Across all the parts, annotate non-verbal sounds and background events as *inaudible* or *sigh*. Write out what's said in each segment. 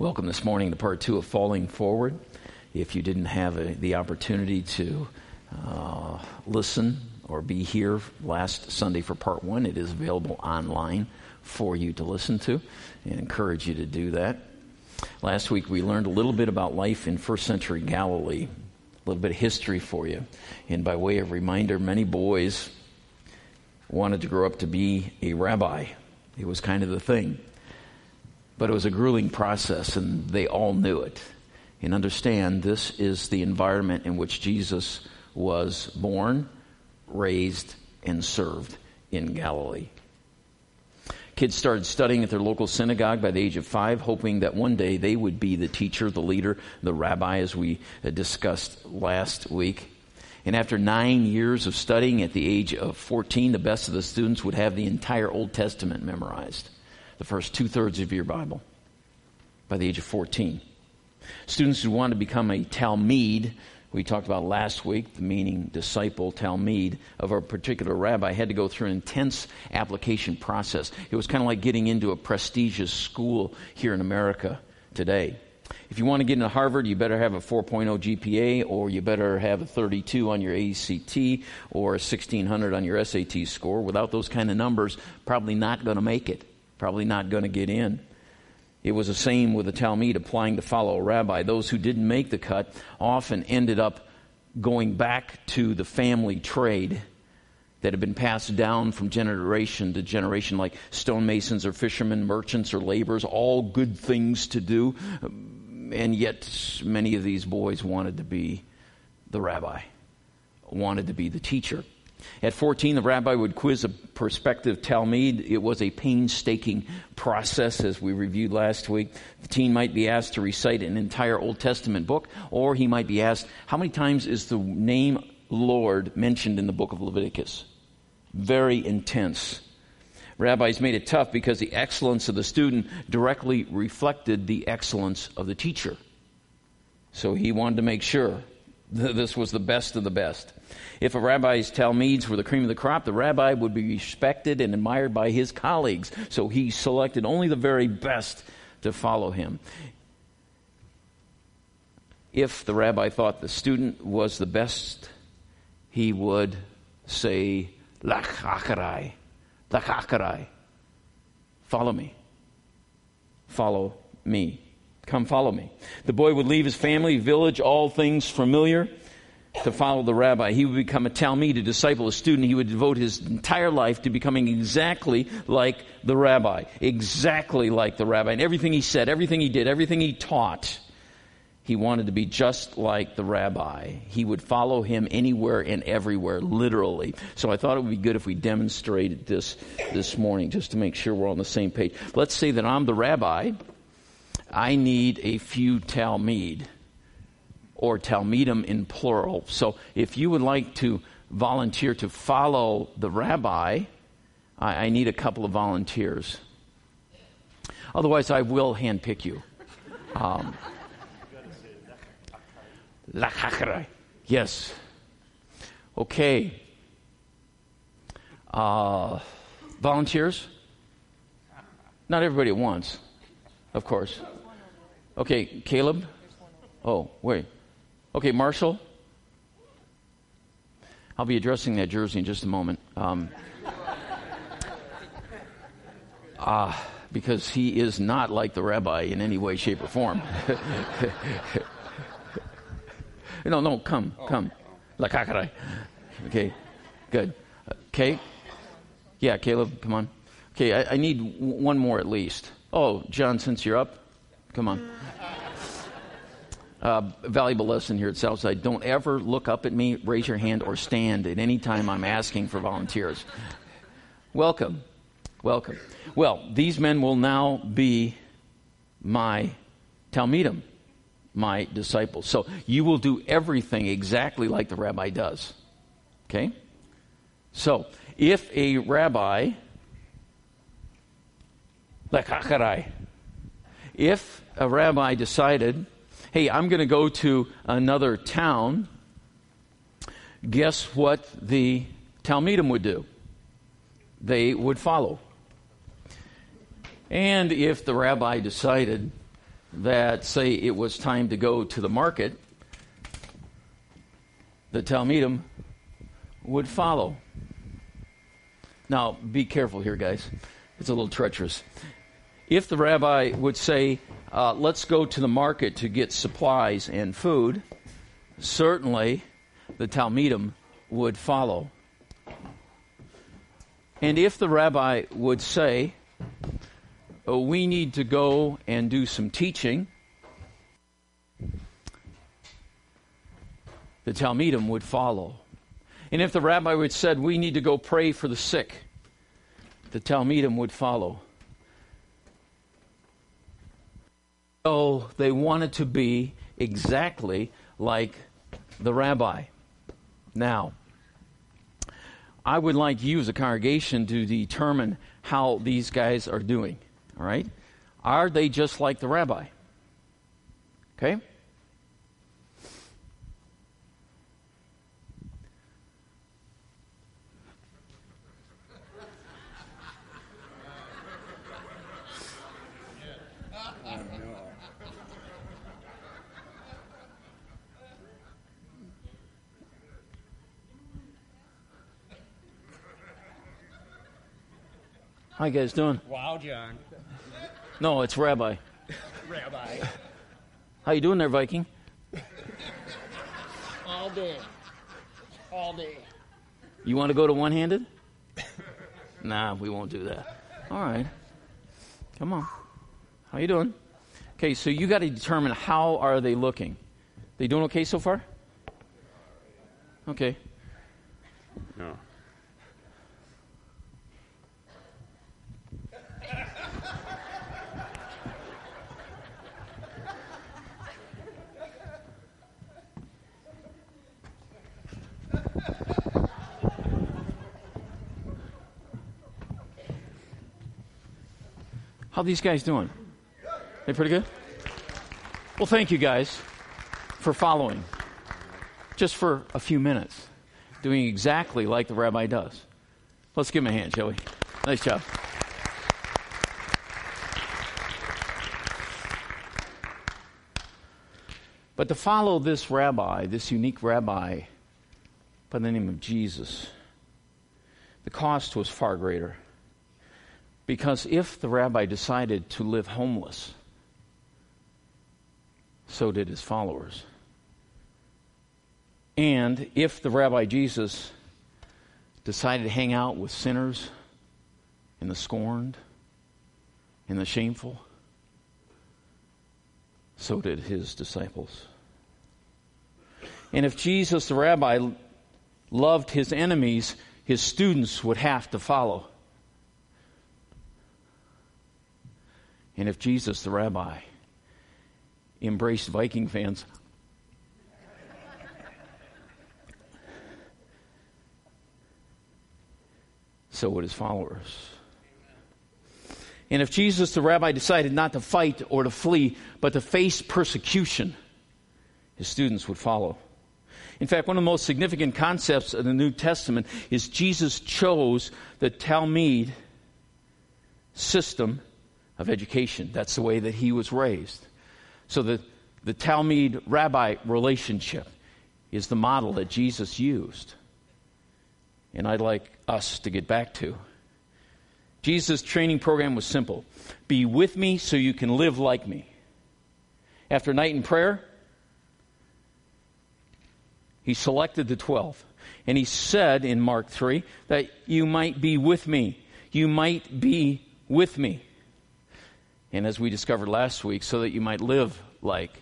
Welcome this morning to part two of Falling Forward. If you didn't have a, the opportunity to uh, listen or be here last Sunday for part one, it is available online for you to listen to and encourage you to do that. Last week we learned a little bit about life in first century Galilee, a little bit of history for you. And by way of reminder, many boys wanted to grow up to be a rabbi. It was kind of the thing. But it was a grueling process, and they all knew it. And understand this is the environment in which Jesus was born, raised, and served in Galilee. Kids started studying at their local synagogue by the age of five, hoping that one day they would be the teacher, the leader, the rabbi, as we uh, discussed last week. And after nine years of studying at the age of 14, the best of the students would have the entire Old Testament memorized the first two thirds of your Bible by the age of 14. Students who want to become a Talmid, we talked about last week, the meaning disciple, Talmid, of a particular rabbi, had to go through an intense application process. It was kind of like getting into a prestigious school here in America today. If you want to get into Harvard, you better have a 4.0 GPA, or you better have a 32 on your ACT, or a 1600 on your SAT score. Without those kind of numbers, probably not going to make it probably not going to get in. It was the same with the Talmid applying to follow a rabbi. Those who didn't make the cut often ended up going back to the family trade that had been passed down from generation to generation, like stonemasons or fishermen, merchants or laborers, all good things to do. And yet, many of these boys wanted to be the rabbi, wanted to be the teacher. At 14, the rabbi would quiz a prospective Talmid. It was a painstaking process, as we reviewed last week. The teen might be asked to recite an entire Old Testament book, or he might be asked, How many times is the name Lord mentioned in the book of Leviticus? Very intense. Rabbis made it tough because the excellence of the student directly reflected the excellence of the teacher. So he wanted to make sure this was the best of the best. If a rabbi's talmids were the cream of the crop, the rabbi would be respected and admired by his colleagues. So he selected only the very best to follow him. If the rabbi thought the student was the best, he would say, Lachakarai, Lachakarai. Follow me. Follow me. Come follow me. The boy would leave his family, village, all things familiar to follow the rabbi. He would become a Talmid, a disciple, a student. He would devote his entire life to becoming exactly like the rabbi. Exactly like the rabbi. And everything he said, everything he did, everything he taught, he wanted to be just like the rabbi. He would follow him anywhere and everywhere, literally. So I thought it would be good if we demonstrated this this morning, just to make sure we're on the same page. Let's say that I'm the rabbi. I need a few Talmid or Talmidim in plural. So if you would like to volunteer to follow the rabbi, I, I need a couple of volunteers. Otherwise, I will handpick you. Um, yes. Okay. Uh, volunteers? Not everybody at once, of course. Okay, Caleb? Oh, wait. Okay, Marshall. I'll be addressing that jersey in just a moment. Um, uh, *laughs* because he is not like the rabbi in any way, shape, or form. *laughs* no, no, come, come. Lakakarai. Okay, good. Okay? Yeah, Caleb, come on. Okay, I, I need w- one more at least. Oh, John, since you're up, come on uh, valuable lesson here at Southside. Don't ever look up at me, raise your hand, or stand at any time I'm asking for volunteers. Welcome. Welcome. Well, these men will now be my Talmidim, my disciples. So you will do everything exactly like the rabbi does. Okay? So, if a rabbi, like a if a rabbi decided hey, I'm going to go to another town, guess what the Talmidim would do? They would follow. And if the rabbi decided, that say it was time to go to the market, the Talmidim would follow. Now, be careful here, guys. It's a little treacherous. If the rabbi would say, uh, let's go to the market to get supplies and food, certainly the Talmidim would follow. And if the rabbi would say, oh, we need to go and do some teaching, the Talmidim would follow. And if the rabbi would said, we need to go pray for the sick, the Talmidim would follow. So they wanted to be exactly like the rabbi. Now, I would like you as a congregation to determine how these guys are doing. All right? Are they just like the rabbi? Okay? How you guys doing? Wow, John. No, it's Rabbi. Rabbi. How you doing there, Viking? All day. All day. You want to go to one-handed? nah, we won't do that. All right. Come on. How you doing? Okay, so you got to determine how are they looking. They doing okay so far? Okay. No. How these guys doing? They pretty good? Well, thank you guys for following. Just for a few minutes, doing exactly like the rabbi does. Let's give him a hand, shall we? Nice job. But to follow this rabbi, this unique rabbi by the name of Jesus, the cost was far greater. Because if the rabbi decided to live homeless, so did his followers. And if the rabbi Jesus decided to hang out with sinners and the scorned and the shameful, so did his disciples. And if Jesus, the rabbi, loved his enemies, his students would have to follow. And if Jesus, the rabbi, embraced Viking fans, so would his followers. And if Jesus, the rabbi, decided not to fight or to flee, but to face persecution, his students would follow. In fact, one of the most significant concepts of the New Testament is Jesus chose the Talmud system of education. That's the way that he was raised. So the, the Talmud rabbi relationship is the model that Jesus used. And I'd like us to get back to. Jesus' training program was simple be with me so you can live like me. After night in prayer, he selected the 12. And he said in Mark 3 that you might be with me. You might be with me. And as we discovered last week, so that you might live like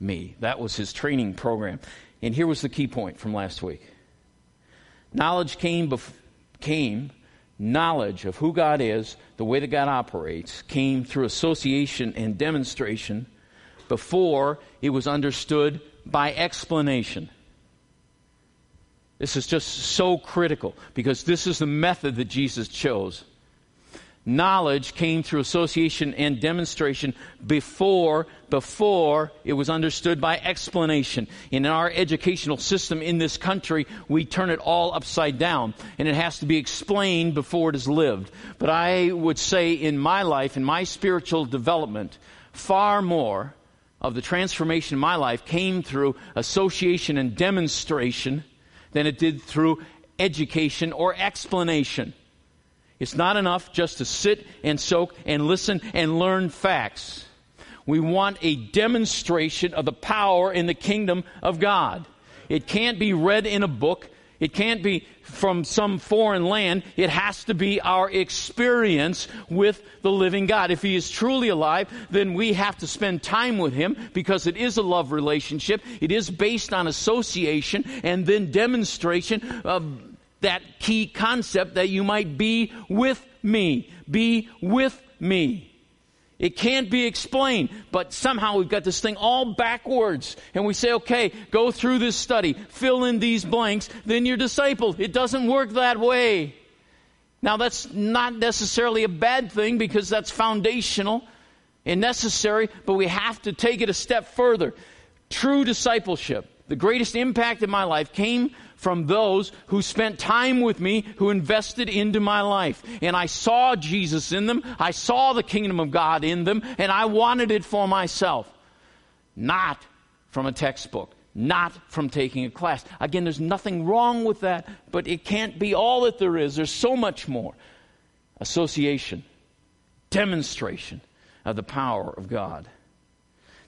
me. That was his training program. And here was the key point from last week. Knowledge came, bef- came, knowledge of who God is, the way that God operates, came through association and demonstration before it was understood by explanation. This is just so critical because this is the method that Jesus chose knowledge came through association and demonstration before before it was understood by explanation in our educational system in this country we turn it all upside down and it has to be explained before it is lived but i would say in my life in my spiritual development far more of the transformation in my life came through association and demonstration than it did through education or explanation. It's not enough just to sit and soak and listen and learn facts. We want a demonstration of the power in the kingdom of God. It can't be read in a book. It can't be from some foreign land. It has to be our experience with the living God. If He is truly alive, then we have to spend time with Him because it is a love relationship. It is based on association and then demonstration of that key concept that you might be with me. Be with me. It can't be explained, but somehow we've got this thing all backwards. And we say, okay, go through this study, fill in these blanks, then you're discipled. It doesn't work that way. Now, that's not necessarily a bad thing because that's foundational and necessary, but we have to take it a step further. True discipleship, the greatest impact in my life came from those who spent time with me, who invested into my life. And I saw Jesus in them. I saw the kingdom of God in them, and I wanted it for myself. Not from a textbook, not from taking a class. Again, there's nothing wrong with that, but it can't be all that there is. There's so much more. Association, demonstration of the power of God.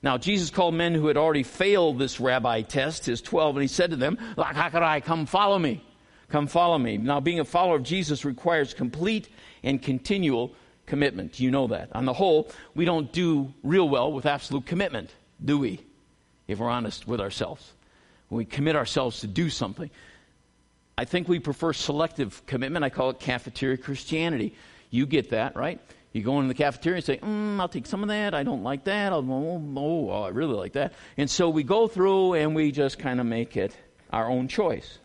Now, Jesus called men who had already failed this rabbi test, his 12, and he said to them, I come follow me. Come follow me. Now, being a follower of Jesus requires complete and continual commitment. You know that. On the whole, we don't do real well with absolute commitment, do we? If we're honest with ourselves. When we commit ourselves to do something. I think we prefer selective commitment. I call it cafeteria Christianity. You get that, right? You go into the cafeteria and say, mm, I'll take some of that. I don't like that. Oh, oh, oh, I really like that. And so we go through and we just kind of make it our own choice.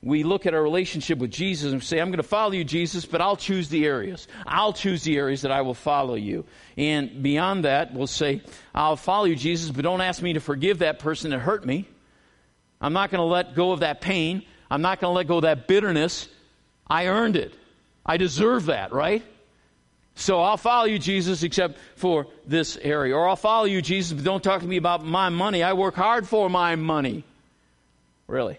We look at our relationship with Jesus and say, I'm going to follow you, Jesus, but I'll choose the areas. I'll choose the areas that I will follow you. And beyond that, we'll say, I'll follow you, Jesus, but don't ask me to forgive that person that hurt me. I'm not going to let go of that pain. I'm not going to let go of that bitterness. I earned it. I deserve that, right? So I'll follow you, Jesus, except for this area. Or I'll follow you, Jesus, but don't talk to me about my money. I work hard for my money. Really.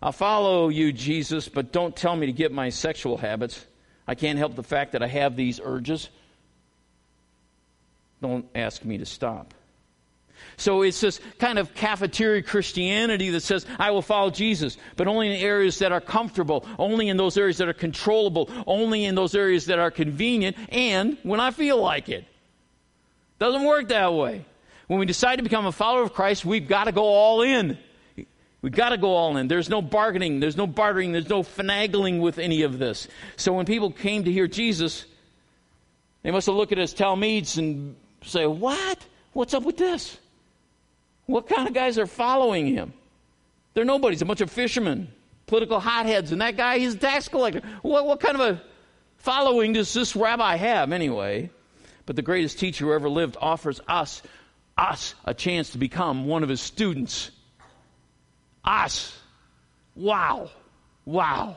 I'll follow you, Jesus, but don't tell me to get my sexual habits. I can't help the fact that I have these urges. Don't ask me to stop. So it's this kind of cafeteria Christianity that says, I will follow Jesus, but only in areas that are comfortable, only in those areas that are controllable, only in those areas that are convenient, and when I feel like it. Doesn't work that way. When we decide to become a follower of Christ, we've got to go all in. We've got to go all in. There's no bargaining, there's no bartering, there's no finagling with any of this. So when people came to hear Jesus, they must have looked at his Talmids and say, What? What's up with this? What kind of guys are following him? They're nobodies, a bunch of fishermen, political hotheads, and that guy, he's a tax collector. What, what kind of a following does this rabbi have anyway? But the greatest teacher who ever lived offers us, us, a chance to become one of his students. Us. Wow. Wow.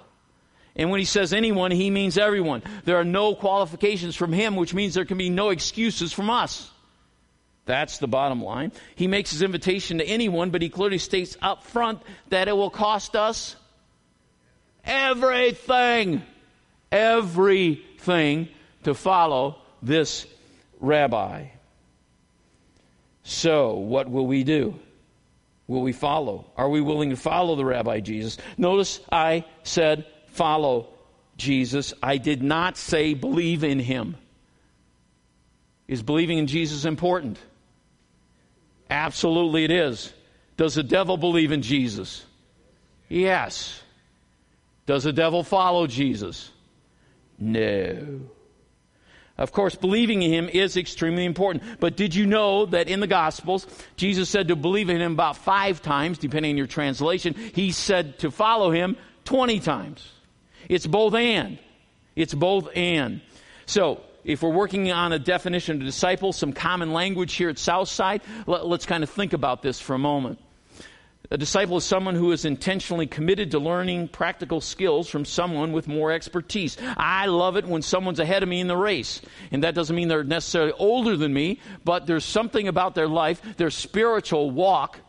And when he says anyone, he means everyone. There are no qualifications from him, which means there can be no excuses from us. That's the bottom line. He makes his invitation to anyone, but he clearly states up front that it will cost us everything. Everything to follow this rabbi. So, what will we do? Will we follow? Are we willing to follow the rabbi Jesus? Notice I said follow Jesus. I did not say believe in him. Is believing in Jesus important? Absolutely, it is. Does the devil believe in Jesus? Yes. Does the devil follow Jesus? No. Of course, believing in him is extremely important. But did you know that in the Gospels, Jesus said to believe in him about five times, depending on your translation. He said to follow him 20 times. It's both and. It's both and. So, if we're working on a definition of disciple, some common language here at Southside, let, us kind of think about this for a moment. A disciple is someone who is intentionally committed to learning practical skills from someone with more expertise. I love it when someone's ahead of me in the race. And that doesn't mean they're necessarily older than me, but there's something about their life, their spiritual walk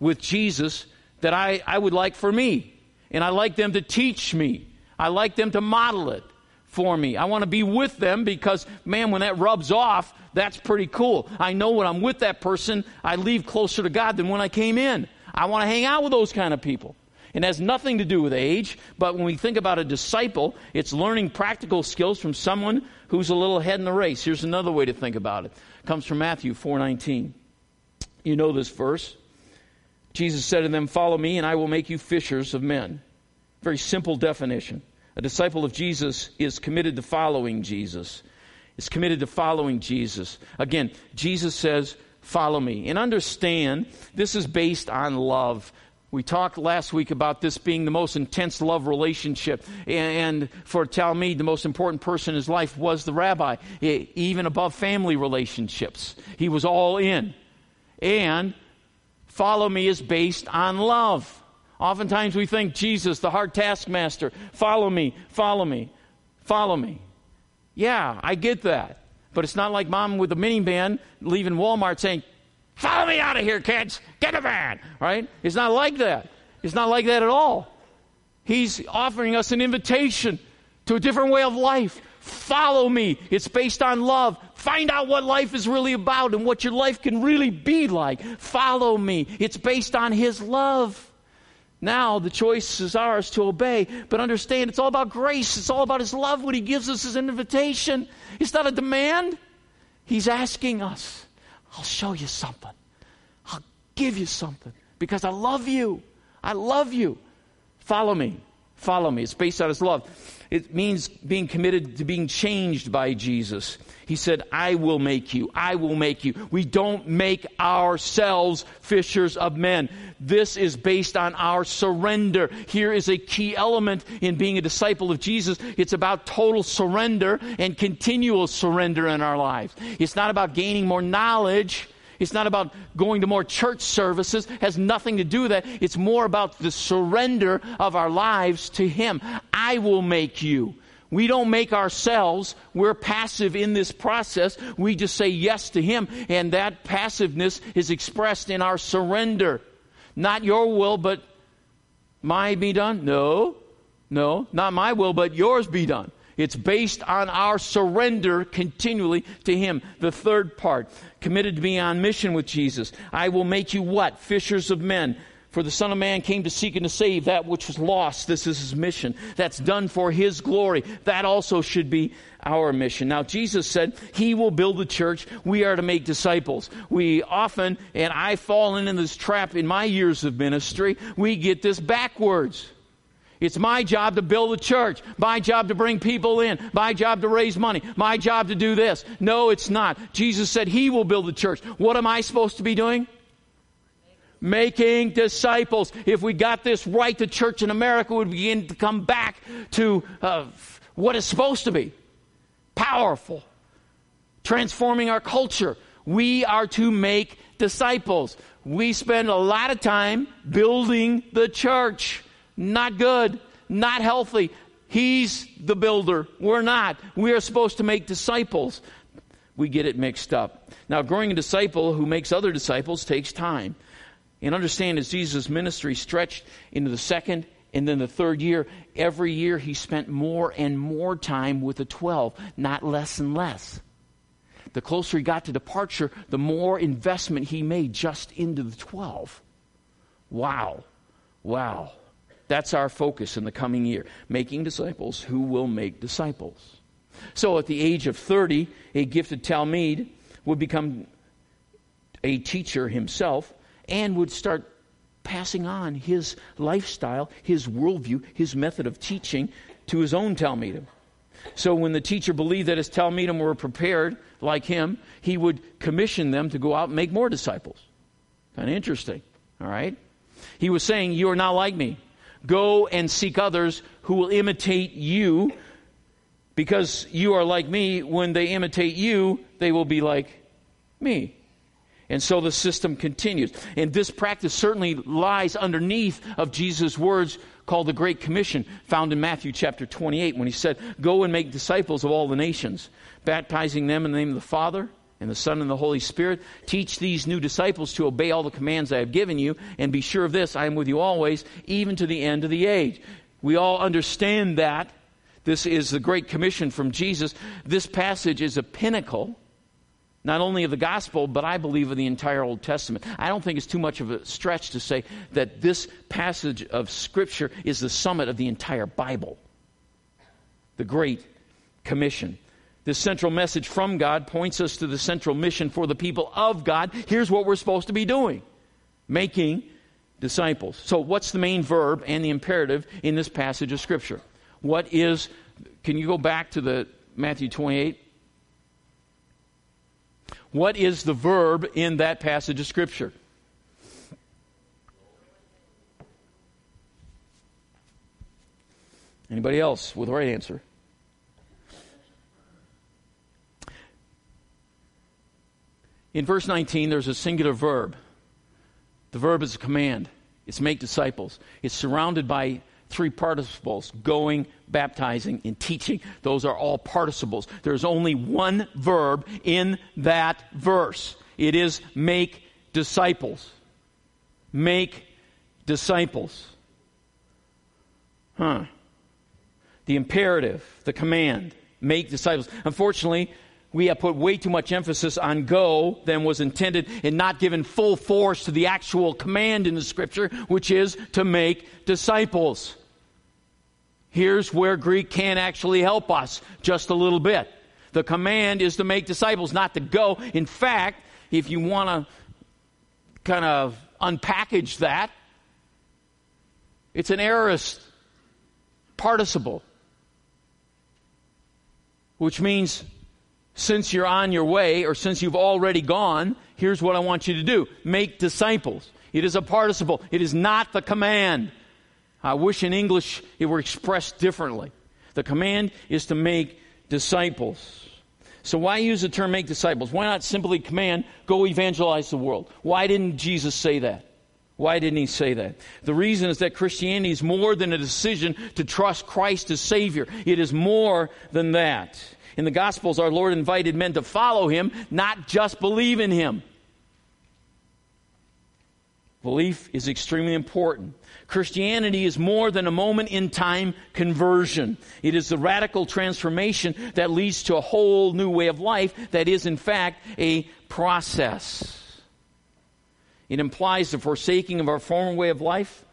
with Jesus that I, I would like for me. And I like them to teach me. I like them to model it for me. I want to be with them because, man, when that rubs off, that's pretty cool. I know when I'm with that person, I leave closer to God than when I came in. I want to hang out with those kind of people. It has nothing to do with age, but when we think about a disciple, it's learning practical skills from someone who's a little ahead in the race. Here's another way to think about it. it comes from Matthew 4:19. You know this verse. Jesus said to them, "Follow me, and I will make you fishers of men." Very simple definition. A disciple of Jesus is committed to following Jesus. Is committed to following Jesus. Again, Jesus says, Follow me. And understand, this is based on love. We talked last week about this being the most intense love relationship. And for Talmid, the most important person in his life was the rabbi, even above family relationships. He was all in. And follow me is based on love. Oftentimes we think Jesus, the hard taskmaster, follow me, follow me, follow me. Yeah, I get that. But it's not like mom with a minivan leaving Walmart saying, Follow me out of here, kids. Get a van. Right? It's not like that. It's not like that at all. He's offering us an invitation to a different way of life. Follow me. It's based on love. Find out what life is really about and what your life can really be like. Follow me. It's based on His love. Now the choice is ours to obey, but understand it's all about grace. It's all about His love when He gives us His invitation. It's not a demand. He's asking us, I'll show you something. I'll give you something because I love you. I love you. Follow me. Follow me. It's based on His love. It means being committed to being changed by Jesus. He said, I will make you. I will make you. We don't make ourselves fishers of men. This is based on our surrender. Here is a key element in being a disciple of Jesus. It's about total surrender and continual surrender in our lives. It's not about gaining more knowledge. It's not about going to more church services. It has nothing to do with that. It's more about the surrender of our lives to Him. I will make you. We don't make ourselves. We're passive in this process. We just say yes to Him, and that passiveness is expressed in our surrender. Not your will, but my be done? No. No. Not my will, but yours be done. It's based on our surrender continually to Him. The third part, committed to be on mission with Jesus. I will make you what? Fishers of men. For the Son of Man came to seek and to save that which was lost. This is his mission. That's done for his glory. That also should be our mission. Now, Jesus said he will build the church. We are to make disciples. We often, and I've fallen in this trap in my years of ministry, we get this backwards. It's my job to build a church, my job to bring people in, my job to raise money, my job to do this. No, it's not. Jesus said he will build the church. What am I supposed to be doing? making disciples. If we got this right, the church in America would begin to come back to uh, what it's supposed to be powerful, transforming our culture. We are to make disciples. We spend a lot of time building the church. Not good, not healthy. He's the builder. We're not. We are supposed to make disciples. We get it mixed up. Now, growing a disciple who makes other disciples takes time. And understand as Jesus' ministry stretched into the second and then the third year, every year he spent more and more time with the 12, not less and less. The closer he got to departure, the more investment he made just into the 12. Wow. Wow. That's our focus in the coming year making disciples who will make disciples. So at the age of 30, a gifted Talmid would become a teacher himself and would start passing on his lifestyle, his worldview, his method of teaching to his own Talmidim. So when the teacher believed that his Talmidim were prepared like him, he would commission them to go out and make more disciples. Kind of interesting, all right? He was saying, You are not like me. Go and seek others who will imitate you because you are like me. When they imitate you, they will be like me. And so the system continues. And this practice certainly lies underneath of Jesus' words called the Great Commission, found in Matthew chapter 28, when he said, Go and make disciples of all the nations, baptizing them in the name of the Father and the Son and the Holy Spirit. Teach these new disciples to obey all the commands I have given you, and be sure of this I am with you always, even to the end of the age. We all understand that. This is the Great Commission from Jesus. This passage is a pinnacle not only of the gospel, but I believe of the entire Old Testament. I don't think it's too much of a stretch to say that this passage of Scripture is the summit of the entire Bible. The Great Commission. This central message from God points us to the central mission for the people of God. Here's what we're supposed to be doing making disciples. So, what's the main verb and the imperative in this passage of Scripture? What is, can you go back to the Matthew 28? What is the verb in that passage of Scripture? Anybody else with the right answer? In verse 19, there's a singular verb. The verb is a command. It's make disciples. It's surrounded by three participles going, baptizing, and teaching. Those are all participles. There's only one verb in that verse it is make disciples. Make disciples. Huh. The imperative, the command, make disciples. Unfortunately, we have put way too much emphasis on go than was intended and not given full force to the actual command in the scripture, which is to make disciples. Here's where Greek can actually help us just a little bit. The command is to make disciples, not to go. In fact, if you want to kind of unpackage that, it's an aorist participle, which means since you're on your way or since you've already gone, here's what I want you to do make disciples. It is a participle, it is not the command. I wish in English it were expressed differently. The command is to make disciples. So why use the term make disciples? Why not simply command, go evangelize the world? Why didn't Jesus say that? Why didn't he say that? The reason is that Christianity is more than a decision to trust Christ as Savior. It is more than that. In the Gospels, our Lord invited men to follow him, not just believe in him. Belief is extremely important. Christianity is more than a moment in time conversion. It is the radical transformation that leads to a whole new way of life that is, in fact, a process. It implies the forsaking of our former way of life,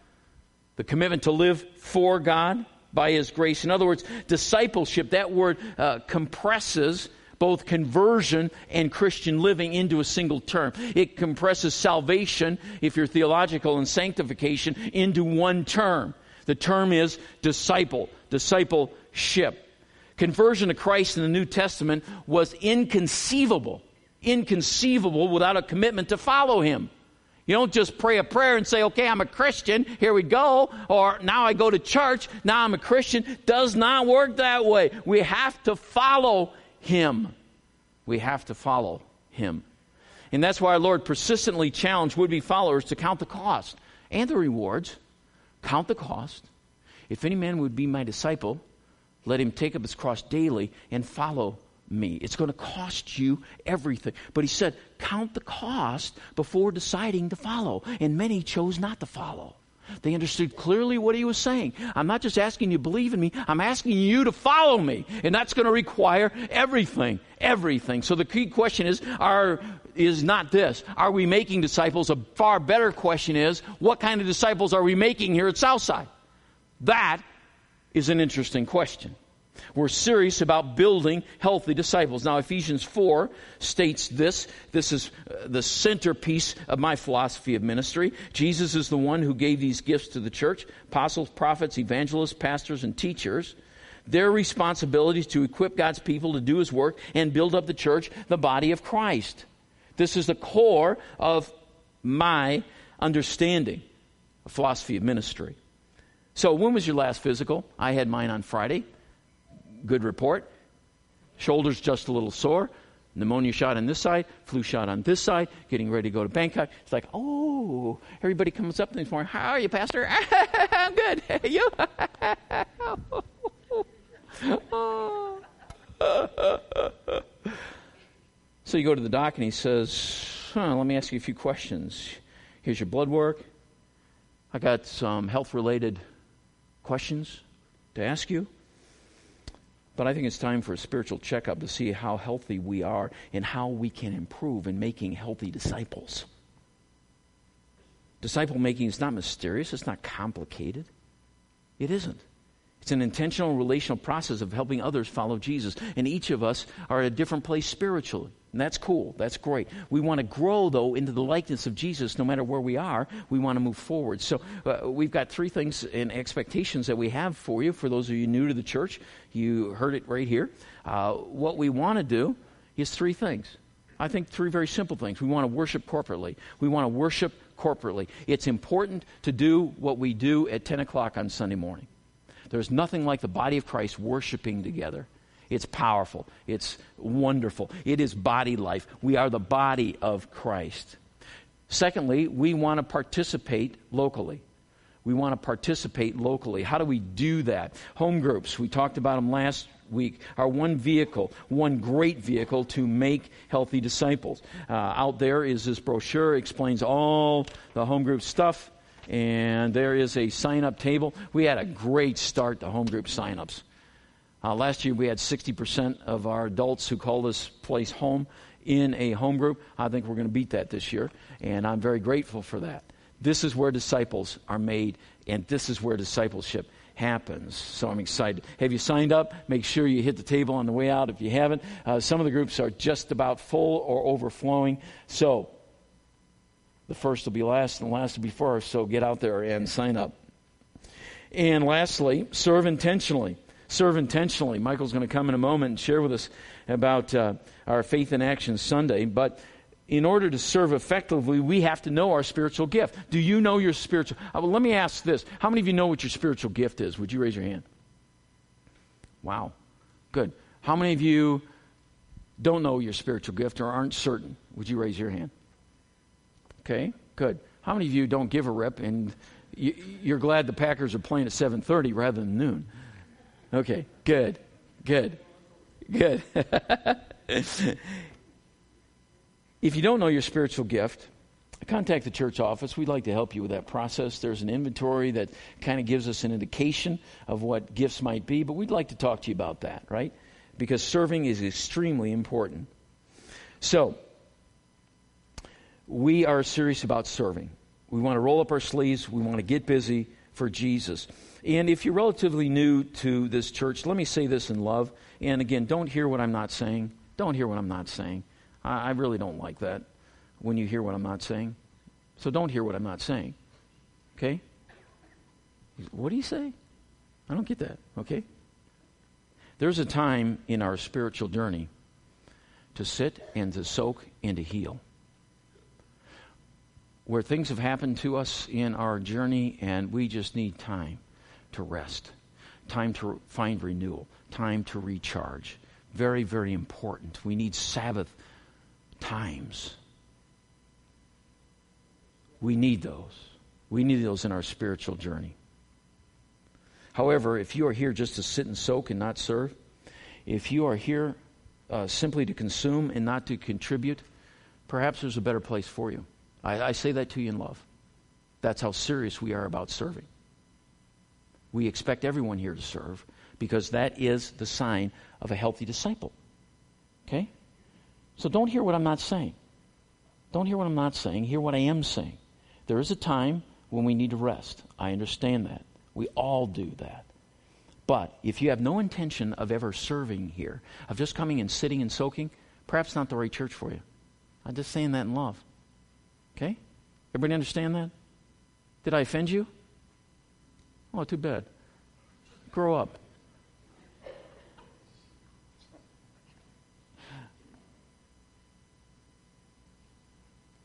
the commitment to live for God by His grace. In other words, discipleship, that word uh, compresses both conversion and Christian living into a single term. It compresses salvation, if you're theological, and sanctification into one term. The term is disciple, discipleship. Conversion to Christ in the New Testament was inconceivable, inconceivable without a commitment to follow Him. You don't just pray a prayer and say, okay, I'm a Christian, here we go, or now I go to church, now I'm a Christian. Does not work that way. We have to follow him. We have to follow Him. And that's why our Lord persistently challenged would be followers to count the cost and the rewards. Count the cost. If any man would be my disciple, let him take up his cross daily and follow me. It's going to cost you everything. But he said, count the cost before deciding to follow. And many chose not to follow. They understood clearly what he was saying. I'm not just asking you to believe in me, I'm asking you to follow me. And that's going to require everything. Everything. So the key question is are is not this. Are we making disciples? A far better question is, what kind of disciples are we making here at Southside? That is an interesting question. We're serious about building healthy disciples. Now, Ephesians 4 states this. This is uh, the centerpiece of my philosophy of ministry. Jesus is the one who gave these gifts to the church apostles, prophets, evangelists, pastors, and teachers. Their responsibility is to equip God's people to do his work and build up the church, the body of Christ. This is the core of my understanding of philosophy of ministry. So, when was your last physical? I had mine on Friday good report. Shoulders just a little sore. Pneumonia shot on this side, flu shot on this side, getting ready to go to Bangkok. It's like, oh, everybody comes up this morning. How are you, Pastor? *laughs* I'm good. you? *laughs* so you go to the doc and he says, huh, let me ask you a few questions. Here's your blood work. I got some health related questions to ask you. But I think it's time for a spiritual checkup to see how healthy we are and how we can improve in making healthy disciples. Disciple making is not mysterious, it's not complicated. It isn't. It's an intentional relational process of helping others follow Jesus. And each of us are at a different place spiritually. And that's cool. That's great. We want to grow, though, into the likeness of Jesus no matter where we are. We want to move forward. So uh, we've got three things and expectations that we have for you. For those of you new to the church, you heard it right here. Uh, what we want to do is three things. I think three very simple things. We want to worship corporately. We want to worship corporately. It's important to do what we do at 10 o'clock on Sunday morning. There's nothing like the body of Christ worshiping together. It's powerful. It's wonderful. It is body life. We are the body of Christ. Secondly, we want to participate locally. We want to participate locally. How do we do that? Home groups, we talked about them last week, are one vehicle, one great vehicle to make healthy disciples. Uh, out there is this brochure, explains all the home group stuff and there is a sign up table. We had a great start to home group sign ups. Uh, last year we had 60% of our adults who call this place home in a home group. I think we're going to beat that this year, and I'm very grateful for that. This is where disciples are made, and this is where discipleship happens. So I'm excited. Have you signed up? Make sure you hit the table on the way out if you haven't. Uh, some of the groups are just about full or overflowing. So the first will be last, and the last will be first. So get out there and sign up. And lastly, serve intentionally. Serve intentionally. Michael's going to come in a moment and share with us about uh, our Faith in Action Sunday. But in order to serve effectively, we have to know our spiritual gift. Do you know your spiritual? Uh, well, let me ask this: How many of you know what your spiritual gift is? Would you raise your hand? Wow, good. How many of you don't know your spiritual gift or aren't certain? Would you raise your hand? Okay, good. How many of you don't give a rip and you're glad the Packers are playing at 7:30 rather than noon? Okay, good, good, good. *laughs* if you don't know your spiritual gift, contact the church office. We'd like to help you with that process. There's an inventory that kind of gives us an indication of what gifts might be, but we'd like to talk to you about that, right? Because serving is extremely important. So, we are serious about serving. We want to roll up our sleeves. We want to get busy for Jesus. And if you're relatively new to this church, let me say this in love. And again, don't hear what I'm not saying. Don't hear what I'm not saying. I, I really don't like that when you hear what I'm not saying. So don't hear what I'm not saying. Okay? What do you say? I don't get that. Okay? There's a time in our spiritual journey to sit and to soak and to heal where things have happened to us in our journey and we just need time to rest, time to find renewal, time to recharge. Very, very important. We need Sabbath times. We need those. We need those in our spiritual journey. However, if you are here just to sit and soak and not serve, if you are here uh, simply to consume and not to contribute, perhaps there's a better place for you. I, I say that to you in love. That's how serious we are about serving. We expect everyone here to serve because that is the sign of a healthy disciple. Okay? So don't hear what I'm not saying. Don't hear what I'm not saying. Hear what I am saying. There is a time when we need to rest. I understand that. We all do that. But if you have no intention of ever serving here, of just coming and sitting and soaking, perhaps not the right church for you. I'm just saying that in love. Okay? Everybody understand that? Did I offend you? Oh, too bad. Grow up.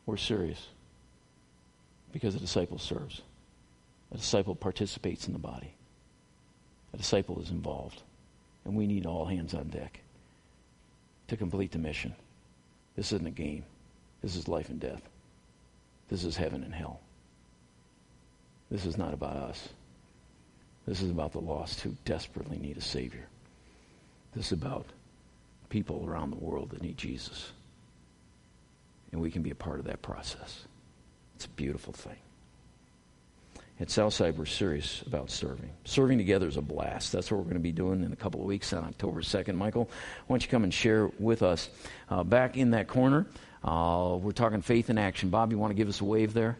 We're serious because a disciple serves. A disciple participates in the body. A disciple is involved. And we need all hands on deck to complete the mission. This isn't a game. This is life and death. This is heaven and hell. This is not about us. This is about the lost who desperately need a Savior. This is about people around the world that need Jesus. And we can be a part of that process. It's a beautiful thing. At Southside, we're serious about serving. Serving together is a blast. That's what we're going to be doing in a couple of weeks on October 2nd. Michael, why don't you come and share with us? Uh, back in that corner, uh, we're talking faith in action. Bob, you want to give us a wave there?